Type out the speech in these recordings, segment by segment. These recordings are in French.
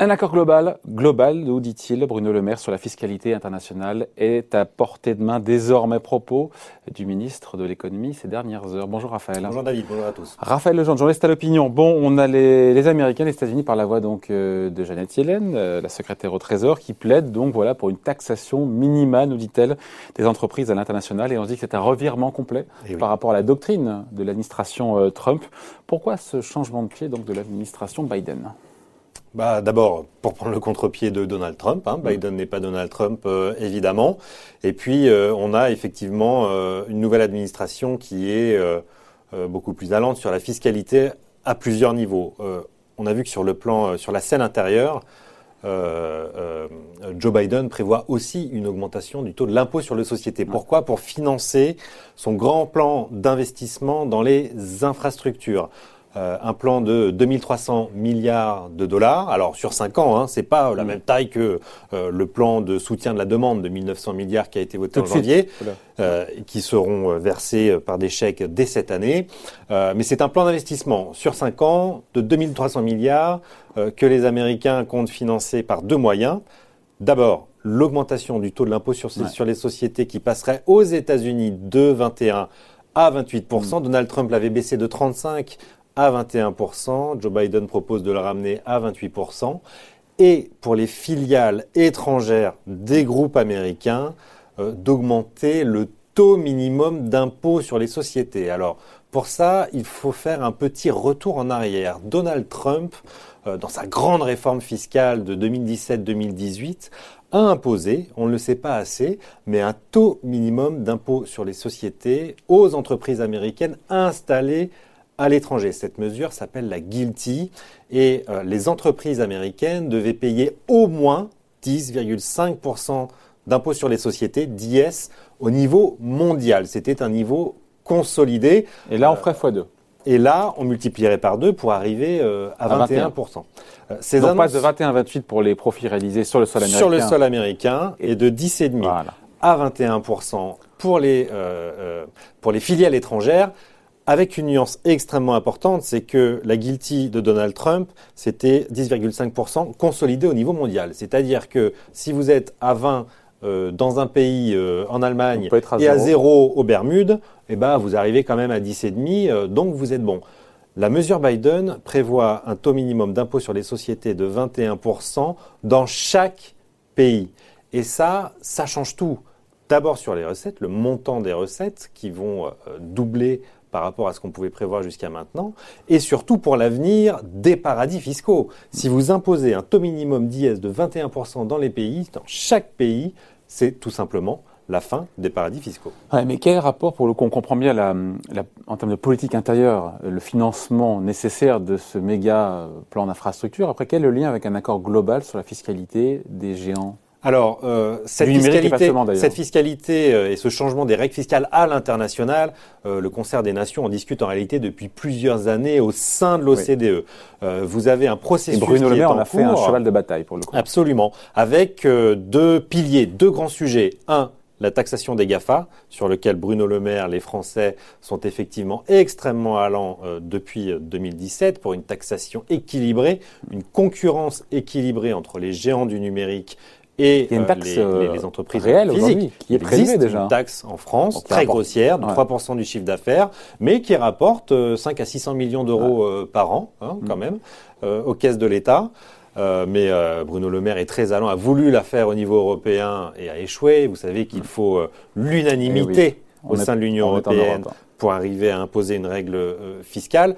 Un accord global, global, nous dit-il, Bruno Le Maire, sur la fiscalité internationale est à portée de main désormais propos du ministre de l'économie ces dernières heures. Bonjour Raphaël. Bonjour David, bonjour à tous. Raphaël Lejeune, journaliste à l'opinion. Bon, on a les, Américains, les États-Unis par la voix donc euh, de Jeannette Yellen, euh, la secrétaire au Trésor, qui plaide donc voilà pour une taxation minimale, nous dit-elle, des entreprises à l'international. Et on se dit que c'est un revirement complet eh par rapport à la doctrine de l'administration euh, Trump. Pourquoi ce changement de pied donc de l'administration Biden? Bah, D'abord, pour prendre le contre-pied de Donald Trump. Hein. Biden n'est pas Donald Trump, euh, évidemment. Et puis, euh, on a effectivement euh, une nouvelle administration qui est beaucoup plus allante sur la fiscalité à plusieurs niveaux. on a vu que sur le plan, sur la scène intérieure, Joe Biden prévoit aussi une augmentation du taux de l'impôt sur les sociétés. Pourquoi? Pour financer son grand plan d'investissement dans les infrastructures. Euh, un plan de 2300 milliards de dollars. Alors sur 5 ans, hein, c'est pas la mm. même taille que euh, le plan de soutien de la demande de 1900 milliards qui a été voté en janvier, euh, qui seront versés par des chèques dès cette année. mais c'est un plan d'investissement sur 5 ans de 2300 milliards que les Américains comptent financer par deux moyens. D'abord, l'augmentation du taux de l'impôt sur, sur, les sociétés qui passerait aux États-Unis de 21 à 28%. Mm. Donald Trump l'avait baissé de 35 à 21%. Joe Biden propose de le ramener à 28%. Et pour les filiales étrangères des groupes américains, euh, d'augmenter le taux minimum d'impôt sur les sociétés. Alors, pour ça, il faut faire un petit retour en arrière. Donald Trump, euh, dans sa grande réforme fiscale de 2017-2018, a imposé, on ne le sait pas assez, mais un taux minimum d'impôt sur les sociétés aux entreprises américaines installées à l'étranger. Cette mesure s'appelle la GILTI et euh, les entreprises américaines devaient payer au moins 10,5% d'impôt sur les sociétés, d'IS, au niveau mondial. C'était un niveau consolidé. Et là, on ferait x2. Et là, on multiplierait par deux pour arriver euh, à, 21%. 21. Euh, Donc passe de 21 à 28 pour les profits réalisés sur le sol américain. Sur le sol américain et de 10,5 à 21% pour les, pour les filiales étrangères avec une nuance extrêmement importante, c'est que la guilty de Donald Trump, c'était 10,5% consolidé au niveau mondial. C'est-à-dire que si vous êtes à 20% euh, dans un pays euh, en Allemagne et à 0 aux Bermudes, eh ben, vous arrivez quand même à 10,5, euh, donc vous êtes bon. La mesure Biden prévoit un taux minimum d'impôt sur les sociétés de 21% dans chaque pays. Et ça, ça change tout. D'abord sur les recettes, le montant des recettes qui vont doubler par rapport à ce qu'on pouvait prévoir jusqu'à maintenant, et surtout pour l'avenir des paradis fiscaux. Si vous imposez un taux minimum d'IS de 21% dans les pays, dans chaque pays, c'est tout simplement la fin des paradis fiscaux. mais quel rapport, pour le coup, on comprend bien en termes de politique intérieure, le financement nécessaire de ce méga plan d'infrastructure Après, quel est le lien avec un accord global sur la fiscalité des géants? Alors, euh, cette, fiscalité, cette, fiscalité, euh, et ce changement des règles fiscales à l'international, euh, le concert des nations en discute en réalité depuis plusieurs années au sein de l'OCDE. vous avez un processus et Bruno Le Maire en a fait un cheval de bataille pour le coup. Absolument, avec deux piliers, deux grands sujets. Un, la taxation des GAFA, sur lequel Bruno Le Maire, les Français sont effectivement extrêmement allants depuis 2017 pour une taxation équilibrée, une concurrence équilibrée entre les géants du numérique et euh, taxe les, euh, entreprises réelles physiques qui est prévue déjà. Une taxe en France très grossière de 3% du chiffre d'affaires, mais qui rapporte 5 euh, à 600 millions d'euros par an, hein, quand mm. même, aux caisses de l'État. mais Bruno Le Maire est très allant, a voulu la faire au niveau européen et a échoué. Vous savez qu'il mm. faut l'unanimité eh au sein de l'Union européenne pour arriver à imposer une règle fiscale.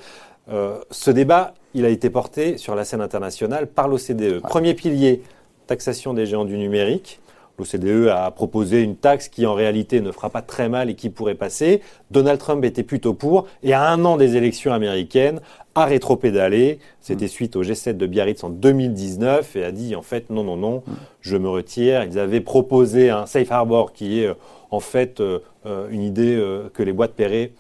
ce débat, il a été porté sur la scène internationale par l'OCDE. Premier pilier, taxation des géants du numérique. L'OCDE a proposé une taxe qui en réalité ne fera pas très mal et qui pourrait passer. Donald Trump était plutôt pour et à un an des élections américaines a rétropédalé. C'était mm. suite au G7 de Biarritz en 2019 et a dit en fait non, non, non, mm. je me retire. Ils avaient proposé un safe harbor qui est euh, en fait euh, euh, une idée que les boîtes paieraient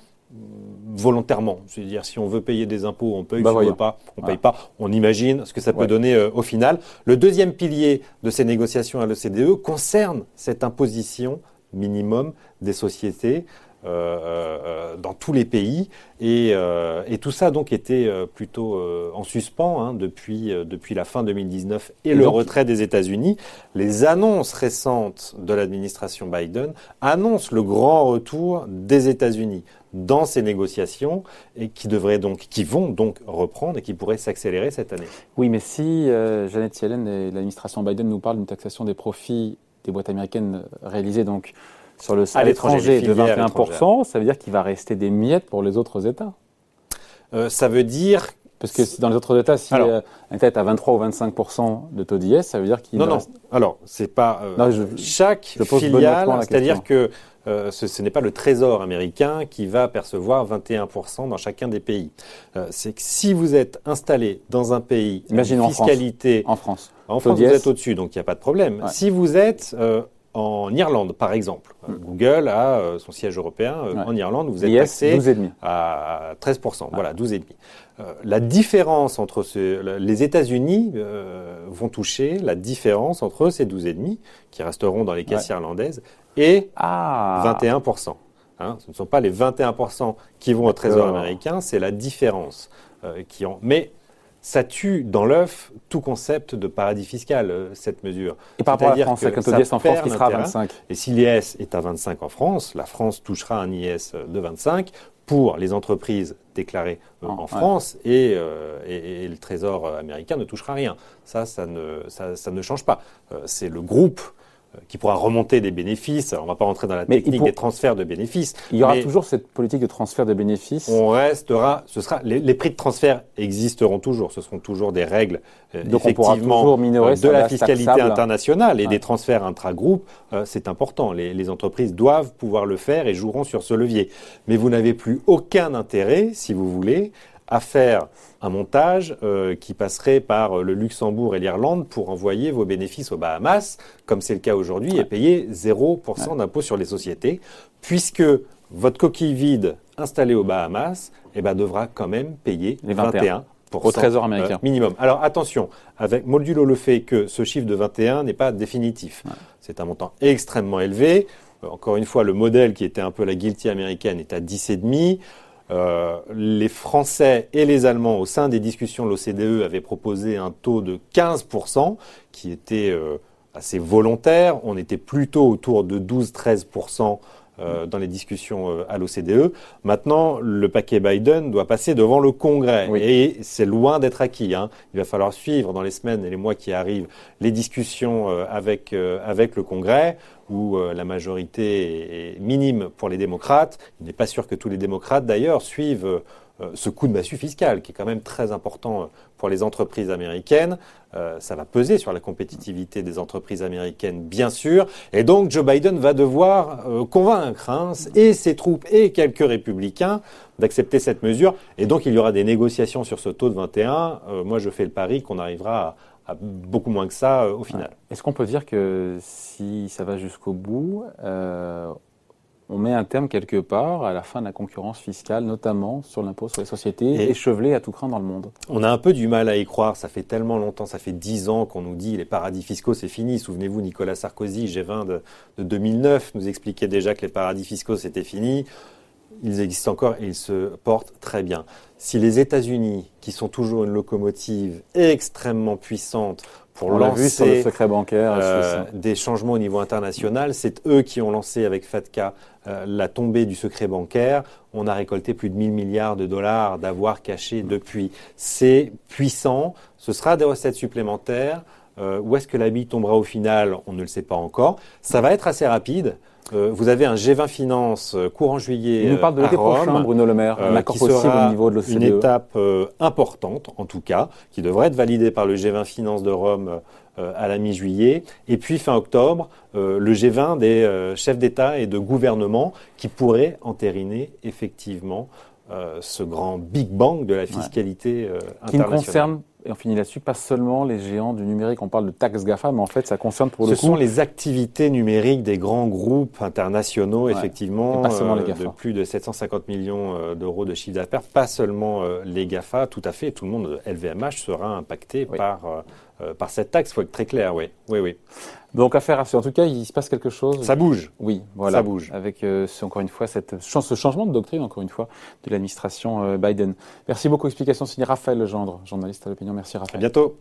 volontairement. C'est-à-dire, si on veut payer des impôts, on paye. Bah si on veut pas, on paye pas. On imagine ce que ça peut donner euh, au final. Le deuxième pilier de ces négociations à l'OCDE concerne cette imposition minimum des sociétés dans tous les pays. Et, tout ça donc était plutôt en suspens hein, depuis, depuis la fin 2019 et, le retrait des États-Unis. Les annonces récentes de l'administration Biden annoncent le grand retour des États-Unis dans ces négociations et qui devraient donc, qui vont donc reprendre et qui pourraient s'accélérer cette année. Oui, mais si euh, Janet Yellen et l'administration Biden nous parlent d'une taxation des profits des boîtes américaines réalisées donc sur le sol étranger de 21%, ça veut dire qu'il va rester des miettes pour les autres États. Euh, ça veut dire parce que dans les autres États, si euh, un État est à 23 ou 25 de taux d'IS, ça veut dire qu'il non non. Alors c'est pas chaque filiale, c'est-à-dire que euh, ce, n'est pas le Trésor américain qui va percevoir 21% dans chacun des pays. Euh, c'est que si vous êtes installé dans un pays, fiscalité, en France, en France, vous êtes au-dessus, donc il n'y a pas de problème. Si vous êtes euh, en Irlande, par exemple, hmm. Google a son siège européen en Irlande, vous êtes taxé à 13%, voilà, 12,5%. la différence entre les États-Unis vont toucher la différence entre ces 12,5 qui resteront dans les caisses irlandaises et 21%. Ah. Hein, ce ne sont pas les 21% qui vont au Trésor américain, c'est la différence euh, qui en. Mais ça tue dans l'œuf tout concept de paradis fiscal, euh, cette mesure. Et par rapport à la France, avec un IS en France qui sera à 25. Et si l'IS est à 25 en France, la France touchera un IS de 25 pour les entreprises déclarées euh, en France et, et, le Trésor américain ne touchera rien. Ça, ça ne, ça, ça ne change pas. c'est le groupe qui pourra remonter des bénéfices. on ne va pas rentrer dans la technique des transferts de bénéfices. Il y aura toujours cette politique de transfert de bénéfices. On restera, ce sera, les, prix de transfert existeront toujours. Ce seront toujours des règles euh, effectivement euh, de la fiscalité internationale et des transferts intra-groupes. Euh, c'est important. Les, les entreprises doivent pouvoir le faire et joueront sur ce levier. Mais vous n'avez plus aucun intérêt, si vous voulez, à faire un montage euh, qui passerait par le Luxembourg et l'Irlande pour envoyer vos bénéfices aux Bahamas, comme c'est le cas aujourd'hui, et payer 0% d'impôt sur les sociétés, puisque votre coquille vide installée aux Bahamas eh ben, devra quand même payer les 21. au trésor américain. Euh, minimum. Alors attention, avec modulo le fait que ce chiffre de 21 n'est pas définitif. C'est un montant extrêmement élevé. Euh, encore une fois, le modèle qui était un peu la guilty américaine est à 10,5. Euh, les Français et les Allemands, au sein des discussions de l'OCDE, avaient proposé un taux de 15%, qui était euh, assez volontaire. On était plutôt autour de 12-13% euh, dans les discussions à l'OCDE. Maintenant, le paquet Biden doit passer devant le Congrès et c'est loin d'être acquis. Hein. Il va falloir suivre dans les semaines et les mois qui arrivent les discussions avec, avec le Congrès où euh, la majorité est minime pour les démocrates. Il n'est pas sûr que tous les démocrates, d'ailleurs, suivent euh, ce coup de massue fiscal, qui est quand même très important euh, pour les entreprises américaines. ça va peser sur la compétitivité des entreprises américaines, bien sûr. Et donc, Joe Biden va devoir convaincre hein, et ses troupes et quelques républicains d'accepter cette mesure. Et donc, il y aura des négociations sur ce taux de 21. moi, je fais le pari qu'on arrivera à beaucoup moins que ça euh, au final. Est-ce qu'on peut dire que si ça va jusqu'au bout, euh, on met un terme quelque part à la fin de la concurrence fiscale, notamment sur l'impôt sur les sociétés, échevelé à tout craint dans le monde. On a un peu du mal à y croire. Ça fait tellement longtemps, ça fait dix ans qu'on nous dit les paradis fiscaux, c'est fini. Souvenez-vous, Nicolas Sarkozy, G20 de, de 2009, nous expliquait déjà que les paradis fiscaux, c'était fini ils existent encore et ils se portent très bien. Si les États-Unis, qui sont toujours une locomotive extrêmement puissante pour lancer le secret bancaire, euh, des changements au niveau international, c'est eux qui ont lancé avec FATCA euh, la tombée du secret bancaire. On a récolté plus de 1000 milliards de dollars d'avoir caché depuis. C'est puissant, ce sera des recettes supplémentaires. Euh, où est-ce que la bille tombera au final On ne le sait pas encore. Ça va être assez rapide. Euh, vous avez un G20 Finance euh, courant juillet. Il nous parle de l'été prochain, Bruno Le Maire, un accord possible au niveau de l'OCDE. Une étape importante, en tout cas, qui devrait être validée par le G20 Finance de Rome à la mi-juillet. Et puis fin octobre, le G20 des chefs d'État et de gouvernement qui pourrait entériner effectivement ce grand Big Bang de la fiscalité internationale. Qui ne concerne et on finit là-dessus, pas seulement les géants du numérique. On parle de taxes GAFA, mais en fait, ça concerne pour le coup. Ce sont les activités numériques des grands groupes internationaux, effectivement, euh, de plus de 750 millions euh, d'euros de chiffre d'affaires. Pas seulement euh, les GAFA, tout à fait. Tout le monde, LVMH, sera impacté par par cette taxe. Il faut être très clair, oui. oui, oui. Donc affaire à En tout cas, il se passe quelque chose. Ça bouge. Oui, voilà. Ça bouge. Avec encore une fois cette ce changement de doctrine, encore une fois, de l'administration Biden. Merci beaucoup. Explication signée Raphaël Legendre, journaliste à l'opinion. Merci Raphaël. À bientôt.